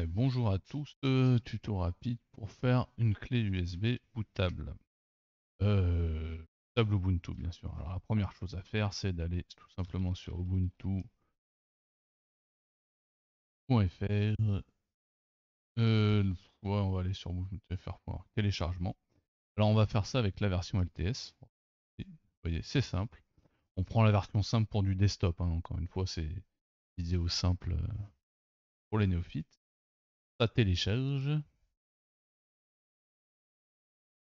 Eh, bonjour à tous, euh, tuto rapide pour faire une clé USB bootable. Euh, table Ubuntu bien sûr. Alors la première chose à faire c'est d'aller tout simplement sur ubuntu.fr. Euh, on va aller sur ubuntu.fr téléchargement. Alors on va faire ça avec la version LTS. Vous voyez, c'est simple. On prend la version simple pour du desktop, hein. encore une fois c'est vidéo simple pour les néophytes ça télécharge.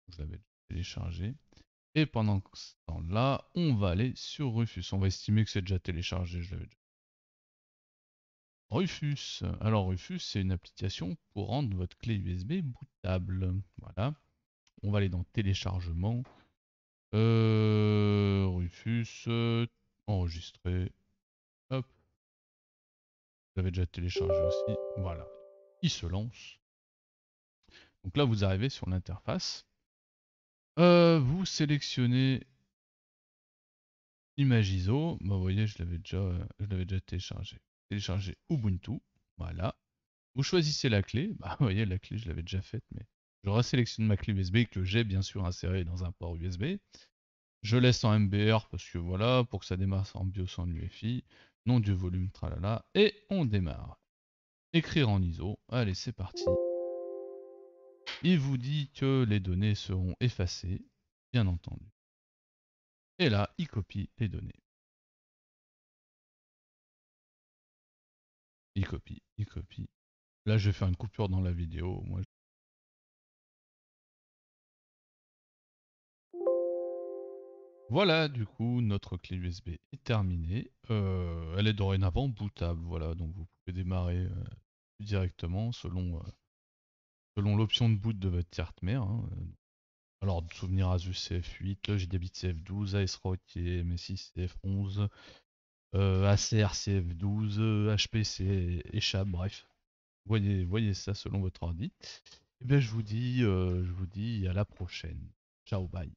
Je l'avais téléchargé. Et pendant ce temps-là, on va aller sur Rufus. On va estimer que c'est déjà téléchargé. Je déjà. Rufus. Alors Rufus, c'est une application pour rendre votre clé USB bootable. Voilà. On va aller dans téléchargement. Euh, Rufus. enregistrer. Hop. Vous déjà téléchargé aussi. Voilà se lance. Donc là, vous arrivez sur l'interface. Euh, vous sélectionnez image ISO. Bah, vous voyez, je l'avais déjà, je l'avais déjà téléchargé. Télécharger Ubuntu. Voilà. Vous choisissez la clé. Bah, vous voyez, la clé, je l'avais déjà faite, mais je resélectionne ma clé USB que j'ai bien sûr insérée dans un port USB. Je laisse en MBR parce que voilà, pour que ça démarre en BIOS en UEFI. Nom du volume, tralala. Et on démarre. Écrire en ISO. Allez, c'est parti. Il vous dit que les données seront effacées, bien entendu. Et là, il copie les données. Il copie, il copie. Là, je vais faire une coupure dans la vidéo. Voilà, du coup, notre clé USB est terminée. Euh, elle est dorénavant bootable, voilà, donc vous pouvez démarrer euh, directement selon, euh, selon l'option de boot de votre carte mère. Hein, euh. Alors, souvenir Asus CF8, JDBit CF12, ASRock MSI CF11, euh, ACR CF12, HPC échappe, bref. Voyez, voyez ça selon votre ordi. Et eh bien je vous dis, je vous dis à la prochaine. Ciao, bye.